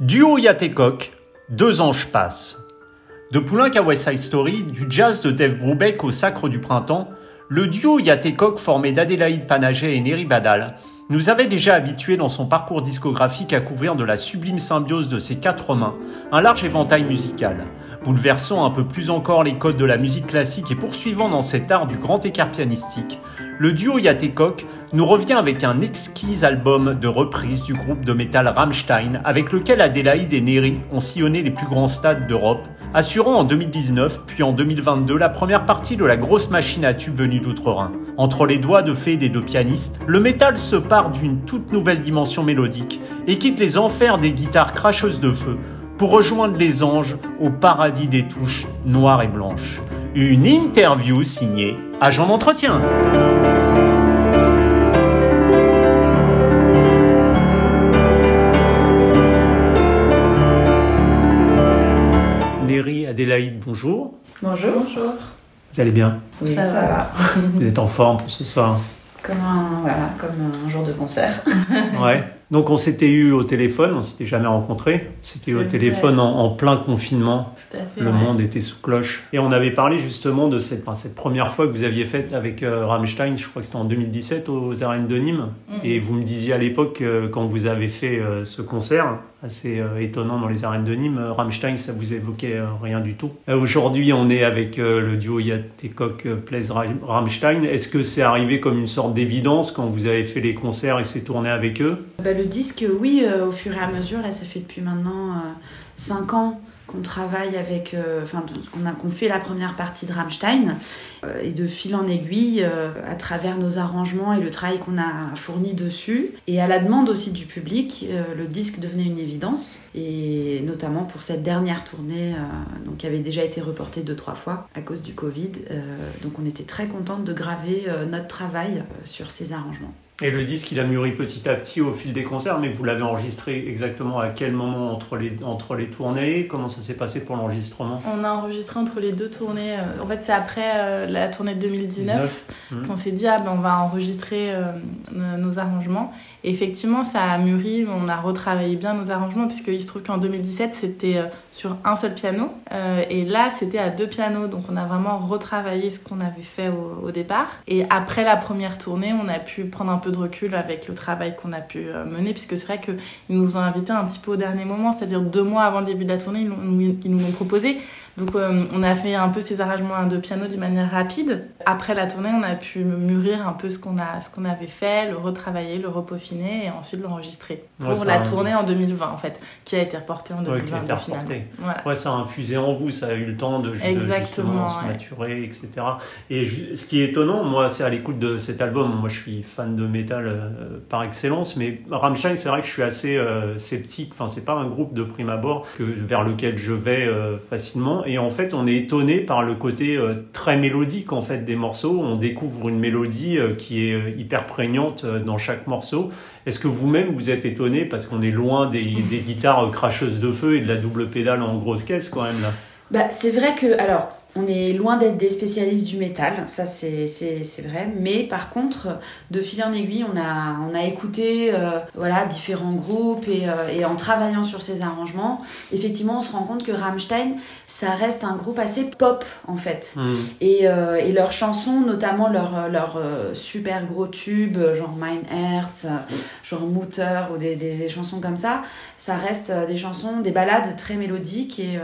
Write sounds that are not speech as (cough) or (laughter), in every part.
Duo deux anges passent. De Poulenc à West Side Story, du jazz de Dave Brubeck au Sacre du Printemps, le duo Yatekok formé d'Adélaïde Panaget et Neri Badal nous avait déjà habitués dans son parcours discographique à couvrir de la sublime symbiose de ses quatre mains un large éventail musical, bouleversant un peu plus encore les codes de la musique classique et poursuivant dans cet art du grand écart pianistique. Le duo Yatekok nous revient avec un exquis album de reprise du groupe de métal Rammstein, avec lequel Adélaïde et Neri ont sillonné les plus grands stades d'Europe, assurant en 2019 puis en 2022 la première partie de la grosse machine à tubes venue d'outre-Rhin. Entre les doigts de fée des deux pianistes, le métal se part d'une toute nouvelle dimension mélodique et quitte les enfers des guitares cracheuses de feu pour rejoindre les anges au paradis des touches noires et blanches. Une interview signée Agent d'entretien. Néry Adélaïde, bonjour. Bonjour. Bonjour. Vous allez bien? Oui, ça, va. Vous êtes en forme pour ce soir? Comme un, voilà, comme un jour de concert. ouais. Donc on s'était eu au téléphone, on s'était jamais rencontrés. C'était au téléphone en, en, plein confinement. Tout à fait, Le ouais. monde était sous cloche. Et on avait parlé justement de cette, enfin, cette première fois que vous aviez faite avec euh, Rammstein, je crois que c'était en 2017 aux arènes de Nîmes. Mhm. Et vous me disiez à l'époque, euh, quand vous avez fait euh, ce concert, assez étonnant dans les arènes de Nîmes, Rammstein, ça vous évoquait rien du tout. Aujourd'hui, on est avec le duo Yatekok Ra- Rammstein. Est-ce que c'est arrivé comme une sorte d'évidence quand vous avez fait les concerts et ces tournées avec eux? Bah, le disque, oui, euh, au fur et à mesure, là, ça fait depuis maintenant 5 ans qu'on travaille avec, euh, enfin, qu'on fait la première partie de Rammstein, euh, et de fil en aiguille, euh, à travers nos arrangements et le travail qu'on a fourni dessus, et à la demande aussi du public, euh, le disque devenait une évidence, et notamment pour cette dernière tournée, euh, donc qui avait déjà été reportée deux trois fois à cause du Covid, euh, donc on était très contente de graver euh, notre travail euh, sur ces arrangements. Et le disque, il a mûri petit à petit au fil des concerts, mais vous l'avez enregistré exactement à quel moment entre les, entre les tournées? Comment ça s'est passé pour l'enregistrement? On a enregistré entre les deux tournées. euh, En fait, c'est après euh, la tournée de 2019 Mhm. qu'on s'est dit ah ben on va enregistrer euh, nos, arrangements. Et effectivement, ça a mûri. On a retravaillé bien nos arrangements puisqu'il se trouve qu'en 2017 c'était sur un seul piano et là c'était à deux pianos. Donc on a vraiment retravaillé ce qu'on avait fait au, au départ. Et après la première tournée, on a pu prendre un peu de recul avec le travail qu'on a pu euh, mener puisque c'est vrai qu'ils nous ont invités un petit peu au dernier moment, c'est-à-dire deux mois avant le début de la tournée, ils, nous l'ont proposé. Donc euh, on a fait un peu ces arrangements à deux pianos d'une manière rapide. Après la tournée, on a pu mûrir un peu ce qu'on qu'on avait fait, le retravailler, le repeaufiner et ensuite l'enregistrer pour Ouais, la tournée en 2020 en fait, qui a été reportée en Ouais, qui a 2020 été reportée. Voilà. Ouais, ça a infusé en vous, ça a eu le temps de, de justement se maturer, etc. Et ce qui est étonnant, moi, c'est à l'écoute de cet album, moi je suis fan de euh, par excellence, mais Rammstein, c'est vrai que je suis assez euh, sceptique, enfin c'est pas un groupe de prime abord que, vers lequel je vais euh, facilement, et en fait on est étonné par le côté très mélodique en fait des morceaux, on découvre une mélodie qui est hyper prégnante dans chaque morceau. Est-ce que vous-même vous êtes étonné parce qu'on est loin des, des guitares cracheuses de feu et de la double pédale en grosse caisse quand même là? Bah, c'est vrai que, alors, on est loin d'être des spécialistes du métal, ça c'est, c'est, c'est vrai, mais par contre, de fil en aiguille, on a, on a écouté euh, voilà, différents groupes et, euh, et en travaillant sur ces arrangements, effectivement, on se rend compte que Rammstein, ça reste un groupe assez pop en fait. Hmm. Et, euh, et leurs chansons, notamment leurs leur, super gros tubes, genre Mein Herz, genre Mutter, ou des, des, des chansons comme ça, ça reste des chansons, des ballades très mélodiques et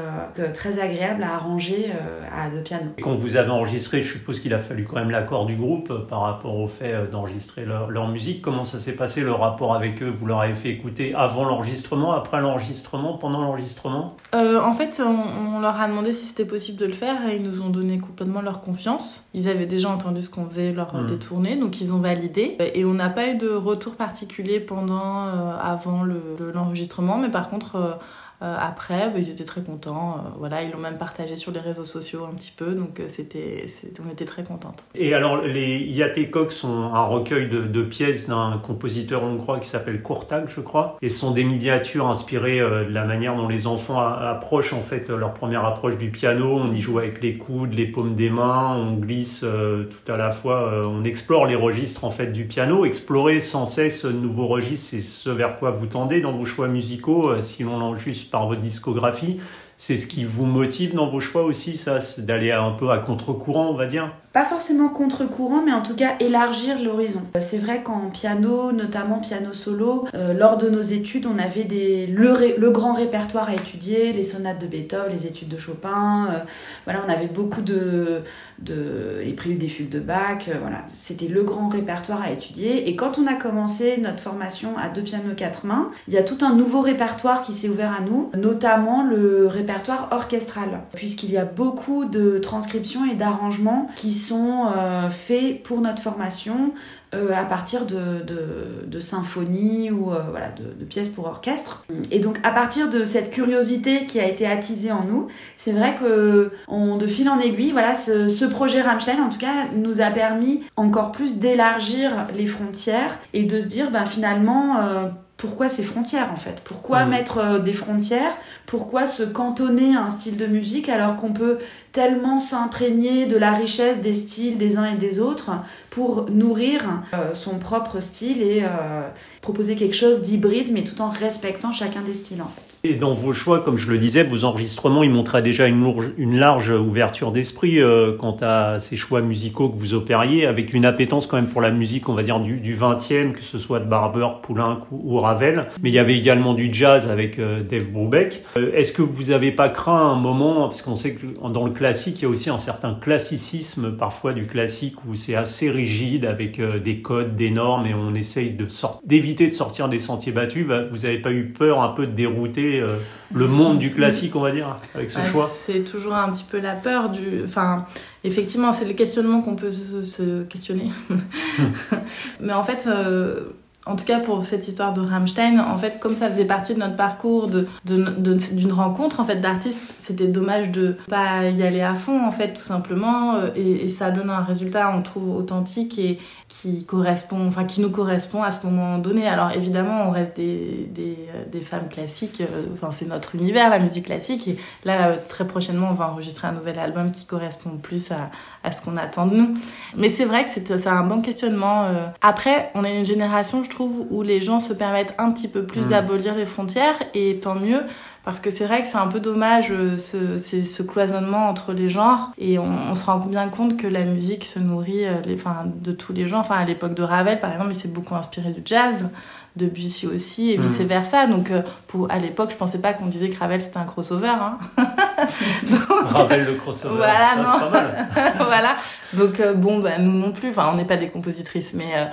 très agréables à arranger à deux pianos. Et Quand vous avez enregistré, je suppose qu'il a fallu quand même l'accord du groupe euh, par rapport au fait euh, d'enregistrer leur, leur musique. Comment ça s'est passé le rapport avec eux? Vous leur avez fait écouter avant l'enregistrement, après l'enregistrement, pendant l'enregistrement? Euh, en fait, on, on leur a demandé si c'était possible de le faire et ils nous ont donné complètement leur confiance. Ils avaient déjà entendu ce qu'on faisait lors Mm. des tournées, donc ils ont validé. Et on n'a pas eu de retour particulier pendant, euh, avant le- le- l'enregistrement, mais par contre, euh, après, bah, ils étaient très contents. voilà, ils l'ont même partagé sur les réseaux sociaux un petit peu, donc c'était, on était très contentes. Et alors, les Yatekok sont un recueil de, pièces d'un compositeur hongrois qui s'appelle Kurtag, je crois, et sont des miniatures inspirées de la manière dont les enfants approchent en fait leur première approche du piano. On y joue avec les coudes, les paumes des mains, on glisse tout à la fois, on explore les registres en fait du piano, explorer sans cesse de nouveaux registres, c'est ce vers quoi vous tendez dans vos choix musicaux, euh, si en juste par votre discographie. C'est ce qui vous motive dans vos choix aussi, ça, d'aller un peu à contre-courant, on va dire? Pas forcément contre-courant, mais en tout cas élargir l'horizon. C'est vrai qu'en piano, notamment piano solo, euh, lors de nos études, on avait le, grand répertoire à étudier, les sonates de Beethoven, les études de Chopin. Euh, voilà, on avait beaucoup de, de les préludes des fugues de Bach. Euh, voilà, c'était le grand répertoire à étudier. Et quand on a commencé notre formation à deux pianos quatre mains, il y a tout un nouveau répertoire qui s'est ouvert à nous, notamment le répertoire orchestral, puisqu'il y a beaucoup de transcriptions et d'arrangements qui sont euh, faits pour notre formation euh, à partir de, de, symphonies ou euh, voilà, de, pièces pour orchestre. Et donc à partir de cette curiosité qui a été attisée en nous, c'est vrai que on, de fil en aiguille, voilà, ce, ce, projet Rammstein en tout cas nous a permis encore plus d'élargir les frontières et de se dire ben, finalement pourquoi ces frontières en fait? Pourquoi mmh. mettre des frontières? Pourquoi se cantonner à un style de musique alors qu'on peut tellement s'imprégner de la richesse des styles des uns et des autres pour nourrir euh, son propre style et euh, proposer quelque chose d'hybride mais tout en respectant chacun des styles en fait. Et dans vos choix, comme je le disais, vos enregistrements, ils montraient déjà une, large ouverture d'esprit euh, quant à ces choix musicaux que vous opériez, avec une appétence quand même pour la musique, on va dire, du, du 20e, que ce soit de Barber, Poulenc ou, Ravel. Mais il y avait également du jazz avec Dave Brubeck. Est-ce que vous n'avez pas craint un moment, parce qu'on sait que dans le classique, il y a aussi un certain classicisme parfois du classique où c'est assez rigide avec euh, des codes, des normes et on essaye de d'éviter de sortir des sentiers battus. Bah, vous n'avez pas eu peur un peu de dérouter euh, le monde du classique, on va dire, avec ce choix? C'est toujours un petit peu la peur du. Enfin, effectivement, c'est le questionnement qu'on peut se, questionner. (laughs) Mais en fait. Euh, en tout cas pour cette histoire de Rammstein, en fait, comme ça faisait partie de notre parcours d'une de, d'une rencontre en fait d'artistes, c'était dommage de pas y aller à fond en fait, tout simplement. Euh, et, ça donne un résultat, on trouve authentique et qui correspond, enfin qui nous correspond à ce moment donné. Alors évidemment, on reste des, des, euh, femmes classiques. Euh, enfin, c'est notre univers, la musique classique. Et là, très prochainement, on va enregistrer un nouvel album qui correspond plus à, à ce qu'on attend de nous. Mais c'est vrai que c'est un bon questionnement. Après, on est une génération, je trouve où les gens se permettent un petit peu plus mm. d'abolir les frontières et tant mieux parce que c'est vrai que c'est un peu dommage euh, ce, ce cloisonnement entre les genres et on, se rend bien compte que la musique se nourrit euh, les, enfin, de tous les genres. Enfin, à l'époque de Ravel, par exemple, il s'est beaucoup inspiré du jazz, de Bussy aussi et mm. vice versa. Donc, euh, pour, à l'époque, je pensais pas qu'on disait que Ravel c'était un crossover. Hein. (laughs) Ravel le crossover, (laughs) voilà, c'est pas mal. (laughs) voilà. Donc bon, bah, nous non plus. Enfin, on n'est pas des compositrices, mais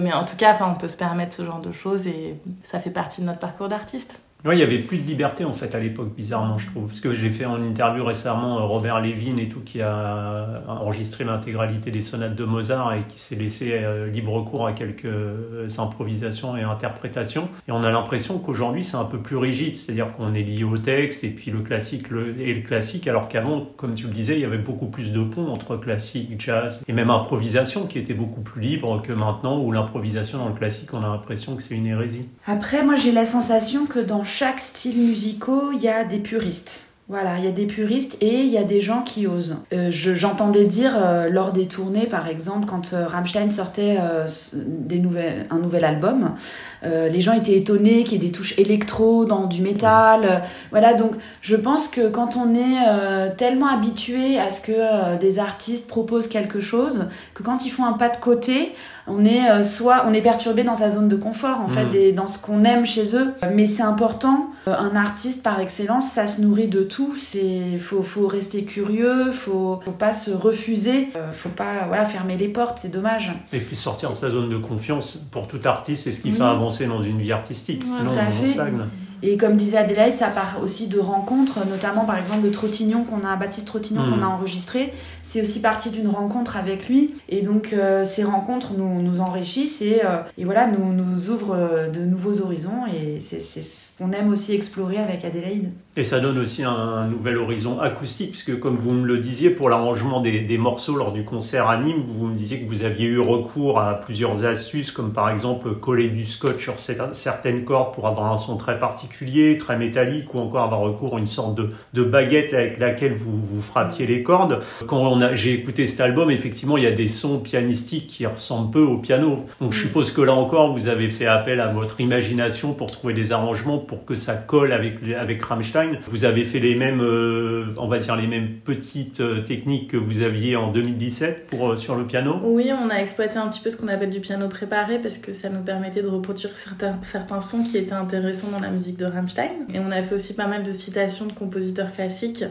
mais en tout cas, enfin, on peut se permettre ce genre de choses et ça fait partie de notre parcours d'artiste. Oui, il y avait plus de liberté en fait à l'époque, bizarrement, je trouve. Parce que j'ai fait en interview récemment euh, Robert Levin et tout, qui a enregistré l'intégralité des sonates de Mozart et qui s'est laissé euh, libre cours à quelques euh, improvisations et interprétations. Et on a l'impression qu'aujourd'hui c'est un peu plus rigide, c'est-à-dire qu'on est lié au texte et puis le classique et le classique, alors qu'avant, comme tu le disais, il y avait beaucoup plus de ponts entre classique, jazz et même improvisation qui était beaucoup plus libre que maintenant où l'improvisation dans le classique, on a l'impression que c'est une hérésie. Après, moi j'ai la sensation que dans chaque style musical, il y a des puristes. Voilà, il y a des puristes et il y a des gens qui osent. Euh, j'entendais dire euh, lors des tournées, par exemple, quand euh, Rammstein sortait des nouvelles, un nouvel album, les gens étaient étonnés qu'il y ait des touches électro dans du métal. voilà, donc je pense que quand on est tellement habitué à ce que des artistes proposent quelque chose, que quand ils font un pas de côté, on est soit on est perturbé dans sa zone de confort en fait, mm. et dans ce qu'on aime chez eux. Mais c'est important. un artiste par excellence, ça se nourrit de tout c'est faut, faut rester curieux, faut, faut pas se refuser, euh, faut pas voilà fermer les portes, c'est dommage. Et puis sortir de sa zone de confiance pour tout artiste, c'est ce qui fait avancer dans une vie artistique. Sinon on stagne. Et comme disait Adélaïde, ça part aussi de rencontres, notamment par exemple de Trottignon qu'on a, Baptiste Trottignon qu'on Mhm. a enregistré. C'est aussi parti d'une rencontre avec lui. Et donc euh, ces rencontres nous, nous enrichissent et, euh, et voilà, nous, nous ouvrent de nouveaux horizons. Et c'est c'est ce qu'on aime aussi explorer avec Adélaïde. Et ça donne aussi un, nouvel horizon acoustique, puisque comme vous me le disiez, pour l'arrangement des, des morceaux lors du concert à Nîmes, vous me disiez que vous aviez eu recours à plusieurs astuces, comme par exemple coller du scotch sur cer- certaines cordes pour avoir un son très particulier, très métallique, ou encore avoir recours à une sorte de, de baguette avec laquelle vous, vous frappiez les cordes. Quand j'ai écouté cet album, effectivement, il y a des sons pianistiques qui ressemblent peu au piano. Donc je suppose que là encore, vous avez fait appel à votre imagination pour trouver des arrangements pour que ça colle avec, avec Rammstein. Vous avez fait les mêmes, euh, on va dire les mêmes petites euh, techniques que vous aviez en 2017 pour, euh, sur le piano? Oui, on a exploité un petit peu ce qu'on appelle du piano préparé parce que ça nous permettait de reproduire certains, sons qui étaient intéressants dans la musique de Rammstein. Et on a fait aussi pas mal de citations de compositeurs classiques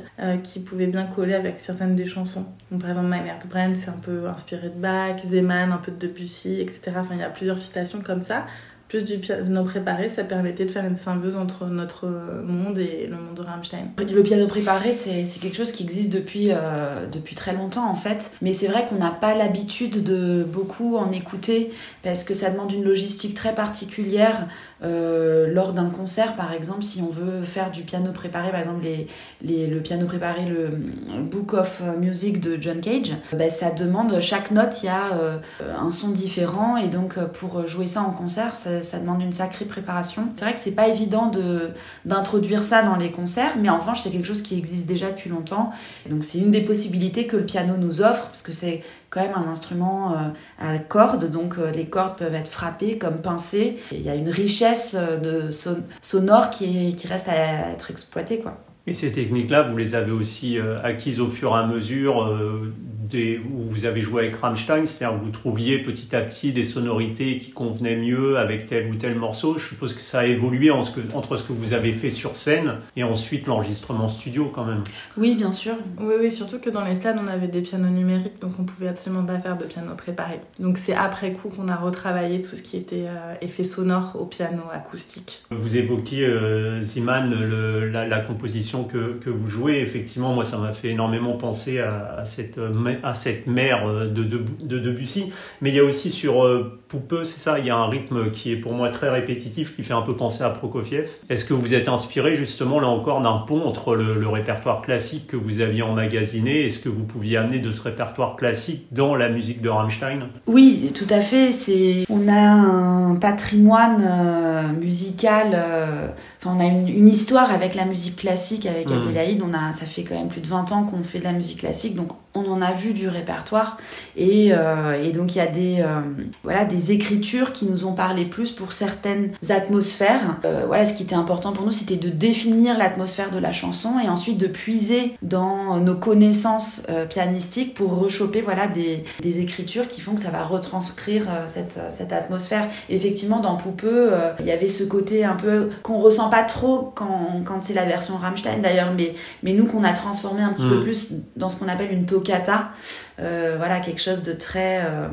qui pouvaient bien coller avec certaines des chansons. Donc, par exemple, Mein Brand, c'est un peu inspiré de Bach, Zeman, un peu de Debussy, etc. Enfin, il y a plusieurs citations comme ça. Plus du piano préparé, ça permettait de faire une symbiose entre notre monde et le monde de Rammstein. Le piano préparé, c'est quelque chose qui existe depuis, euh, depuis très longtemps en fait. Mais c'est vrai qu'on n'a pas l'habitude de beaucoup en écouter parce que ça demande une logistique très particulière euh, lors d'un concert par exemple. Si on veut faire du piano préparé, par exemple les, les, le piano préparé, le Book of Music de John Cage, ben, ça demande, chaque note, il y a euh, un son différent et donc pour jouer ça en concert, ça demande une sacrée préparation. C'est vrai que c'est pas évident de d'introduire ça dans les concerts, mais en revanche, c'est quelque chose qui existe déjà depuis longtemps. Donc, c'est une des possibilités que le piano nous offre, parce que c'est quand même un instrument euh, à cordes, donc euh, les cordes peuvent être frappées comme pincées. Il y a une richesse euh, de son sonore qui, est, qui reste à être exploitée, quoi. Et ces techniques-là, vous les avez aussi acquises au fur et à mesure des, où vous avez joué avec Rammstein, c'est-à-dire que vous trouviez petit à petit des sonorités qui convenaient mieux avec tel ou tel morceau. Je suppose que ça a évolué en ce que, entre ce que vous avez fait sur scène et ensuite l'enregistrement studio quand même. Oui, bien sûr. Oui, oui, surtout que dans les stades, on avait des pianos numériques, donc on pouvait absolument pas faire de piano préparé. Donc c'est après coup qu'on a retravaillé tout ce qui était euh, effet sonore au piano acoustique. Vous évoquiez, euh, Ziman, le, la, la, composition que, que, vous jouez. Effectivement, moi, ça m'a fait énormément penser à, à, cette, à cette de, de, de, Debussy. Mais il y a aussi sur euh, Poupeux, c'est ça, il y a un rythme qui est pour moi très répétitif, qui fait un peu penser à Prokofiev. Est-ce que vous êtes inspiré justement, là encore, d'un pont entre le, le, répertoire classique que vous aviez emmagasiné et ce que vous pouviez amener de ce répertoire classique dans la musique de Rammstein? Oui, tout à fait. C'est On a un patrimoine euh, musical, euh, enfin, on a une, une, histoire avec la musique classique, avec mmh. Adélaïde. On a, ça fait quand même plus de 20 ans qu'on fait de la musique classique, donc on en a vu du répertoire et, euh, et donc il y a des voilà des écritures qui nous ont parlé plus pour certaines atmosphères. Euh, voilà ce qui était important pour nous c'était de définir l'atmosphère de la chanson et ensuite de puiser dans nos connaissances euh, pianistiques pour rechoper voilà des, des, écritures qui font que ça va retranscrire euh, cette, cette atmosphère. Effectivement dans Poupeux il y avait ce côté un peu qu'on ressent pas trop quand, quand c'est la version Rammstein d'ailleurs mais, mais nous qu'on a transformé un petit mmh. peu plus dans ce qu'on appelle une toccata euh, voilà quelque chose de très euh,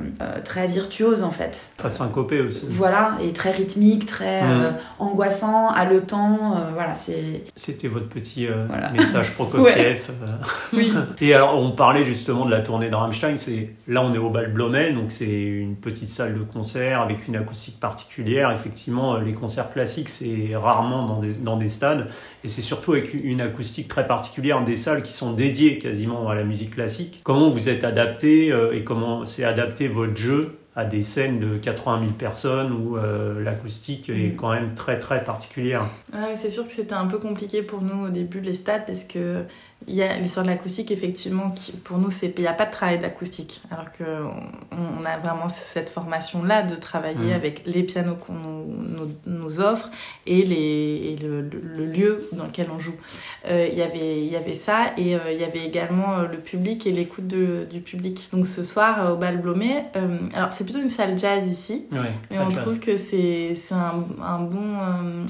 très virtuose en fait. Très syncopé aussi. Voilà et très rythmique très mmh. euh, angoissant haletant voilà c'est c'était votre petit voilà. message (laughs) Prokofiev oui. (laughs) Et alors on parlait justement de la tournée de Rammstein c'est là on est au Bal Blomet donc c'est une petite salle de concert avec une acoustique particulière. Effectivement les concerts classiques c'est rarement dans des, dans des stades. Et c'est surtout avec une acoustique très particulière des salles qui sont dédiées quasiment à la musique classique. Comment vous êtes adapté euh, et comment c'est adapté votre jeu à des scènes de 80 000 personnes où euh, l'acoustique est quand même très très particulière. Ouais, c'est sûr que c'était un peu compliqué pour nous au début les stades parce que il y a l'histoire de l'acoustique effectivement qui pour nous il n'y a pas de travail d'acoustique alors que on, a vraiment cette formation là de travailler mmh. avec les pianos qu'on nous, nous, nous, offre et, les, et le, le, le, lieu dans lequel on joue euh, il y avait il y avait ça et euh, il y avait également le public et l'écoute du public donc ce soir au Bal euh, alors c'est plutôt une salle jazz ici ouais, et on jazz. trouve que c'est c'est un, un bon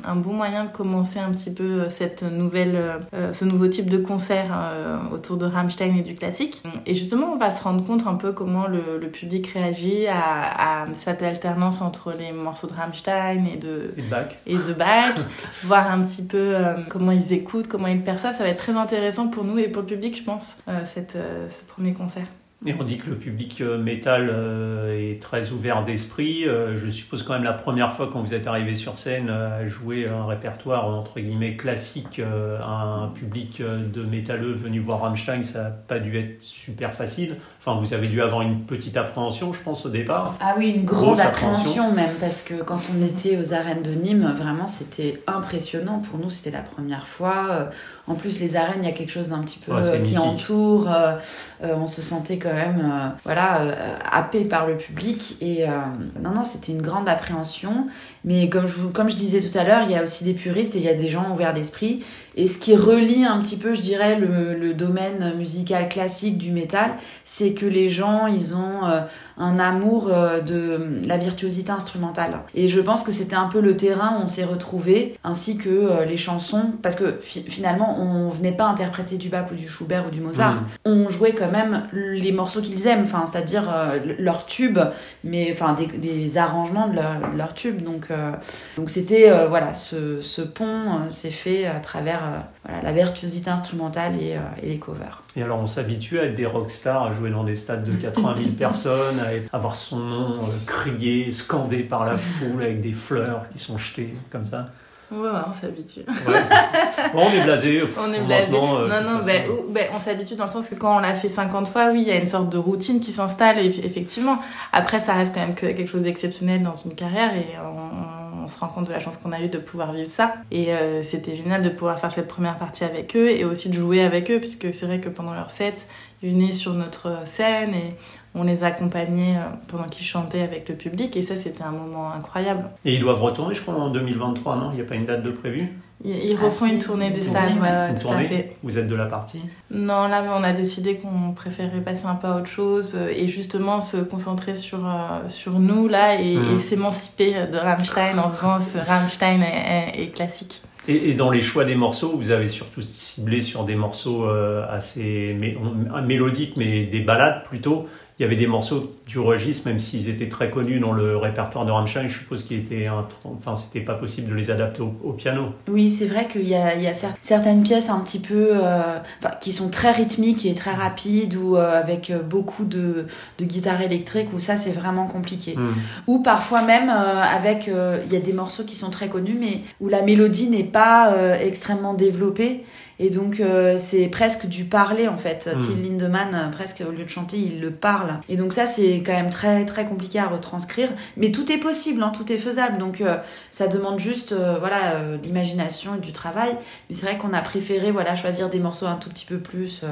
un bon moyen de commencer un petit peu cette nouvelle ce nouveau type de concert concerts autour de Rammstein et du classique. Et justement, on va se rendre compte un peu comment le, le public réagit à, à, cette alternance entre les morceaux de Rammstein et de, et de Bach, et de Bach (laughs) voir un petit peu comment ils écoutent, comment ils perçoivent. Ça va être très intéressant pour nous et pour le public, je pense, cette, ce premier concert. Et on dit que le public euh, métal euh, est très ouvert d'esprit. Euh, je suppose quand même la première fois quand vous êtes arrivé sur scène à jouer un répertoire entre guillemets classique à un public de métalleux venu voir Rammstein, ça n'a pas dû être super facile. Enfin, vous avez dû avoir une petite appréhension, je pense, au départ. Ah oui, une grande appréhension même, parce que quand on était aux arènes de Nîmes, vraiment, c'était impressionnant. Pour nous, c'était la première fois. En plus, les arènes, il y a quelque chose d'un petit peu qui entoure. on se sentait quand même euh, voilà, euh, happé par le public. Et euh, non, non, c'était une grande appréhension. Mais comme je, comme je disais tout à l'heure, il y a aussi des puristes et il y a des gens ouverts d'esprit. Et ce qui relie un petit peu, je dirais, le, le domaine musical classique du métal, c'est que les gens, ils ont un amour de la virtuosité instrumentale. Et je pense que c'était un peu le terrain où on s'est retrouvés, ainsi que les chansons, parce que finalement, on venait pas interpréter du Bach ou du Schubert ou du Mozart. Mmh. On jouait quand même les morceaux qu'ils aiment, enfin, c'est-à-dire euh, leur tube, mais enfin des, des arrangements de leur, leur tube. Donc euh, donc c'était euh, voilà ce, ce pont s'est fait à travers voilà, la virtuosité instrumentale et, et, les covers. Et alors on s'habitue à être des rockstars, à jouer dans des stades de 80 000 (laughs) personnes, à avoir son nom crié, scandé par la foule avec des fleurs qui sont jetées comme ça. Ouais, on s'habitue. (laughs) on est blasé. On est blasé. non, non, ben, ben, on s'habitue dans le sens que quand on l'a fait 50 fois, oui, il y a une sorte de routine qui s'installe, effectivement. Après, ça reste quand même quelque chose d'exceptionnel dans une carrière et on, se rend compte de la chance qu'on a eu de pouvoir vivre ça. Et euh, c'était génial de pouvoir faire cette première partie avec eux et aussi de jouer avec eux, puisque c'est vrai que pendant leur set, ils venaient sur notre scène et on les accompagnait euh, pendant qu'ils chantaient avec le public et ça c'était un moment incroyable. Et ils doivent retourner je crois en 2023, non? Il n'y a pas une date de prévu ils ah, refont une tournée des stades, ouais, tout à fait. Vous êtes de la partie Non, là, on a décidé qu'on préférait passer un peu à autre chose euh, et justement se concentrer sur, euh, sur nous, là, et, mmh. s'émanciper de Rammstein en faisant ce Rammstein est, classique. Et, dans les choix des morceaux, vous avez surtout ciblé sur des morceaux assez mélodiques, mais des ballades plutôt il y avait des morceaux du registre, même s'ils étaient très connus dans le répertoire de Rammstein, je suppose qu'il était, enfin, c'était pas possible de les adapter au, piano. Oui, c'est vrai qu'il y a, il y a certaines pièces un petit peu, euh, qui sont très rythmiques et très rapides, ou euh, avec beaucoup de, de guitare électrique, où ça c'est vraiment compliqué. Hmm. Ou parfois même euh, avec, il y a des morceaux qui sont très connus, mais où la mélodie n'est pas extrêmement développée. Et donc, euh, c'est presque du parler en fait. Mm. Till Lindemann, euh, presque au lieu de chanter, il le parle. Et donc, ça, c'est quand même très, très compliqué à retranscrire. Mais tout est possible, hein, tout est faisable. Donc, euh, ça demande juste voilà, l'imagination et du travail. Mais c'est vrai qu'on a préféré voilà, choisir des morceaux un tout petit peu plus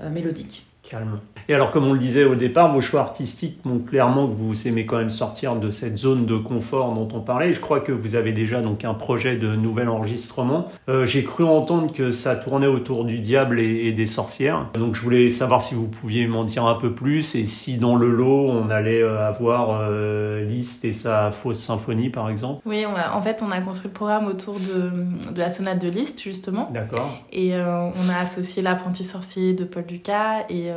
mélodiques. Calme. Et alors, comme on le disait au départ, vos choix artistiques montrent clairement que vous aimez quand même sortir de cette zone de confort dont on parlait. Je crois que vous avez déjà donc un projet de nouvel enregistrement. Euh, j'ai cru entendre que ça tournait autour du diable et, des sorcières. Donc, je voulais savoir si vous pouviez m'en dire un peu plus et si dans le lot on allait euh, avoir euh, Liszt et sa fausse symphonie, par exemple. Oui, en fait, on a construit le programme autour de, de la sonate de Liszt justement. D'accord. Et on a associé l'apprenti sorcier de Paul Ducas et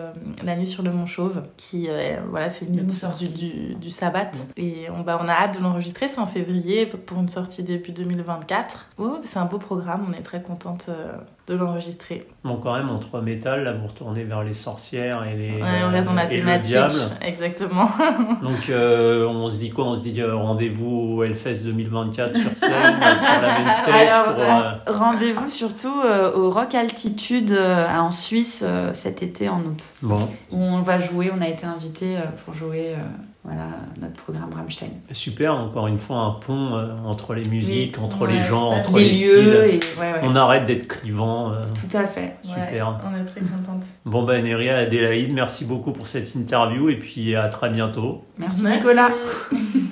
la sur le Mont Chauve, qui, euh, voilà, c'est une sortie du, du, sabbat. Et on, bah, on a hâte de l'enregistrer, c'est en février pour une sortie début 2024. Oh, c'est un beau programme, on est très contente euh, de l'enregistrer. Bon, quand même, entre métal, là, vous retournez vers les sorcières et les. Ouais, on reste dans la thématique. Exactement. (laughs) Donc, euh, on se dit quoi? On se dit rendez-vous au Hellfest 2024 sur scène, sur la main stage. Rendez-vous surtout au Rock Altitude en Suisse cet été en août. Bon on va jouer. On a été invité euh, pour jouer euh, voilà, notre programme Rammstein. Super, encore une fois, un pont euh, entre les musiques, entre les gens, entre les, lieux. On arrête d'être clivant. Tout à fait. Super. on est très contente. Bon, ben, Neria Adélaïde, merci beaucoup pour cette interview et puis à très bientôt. Merci, Nicolas. (laughs)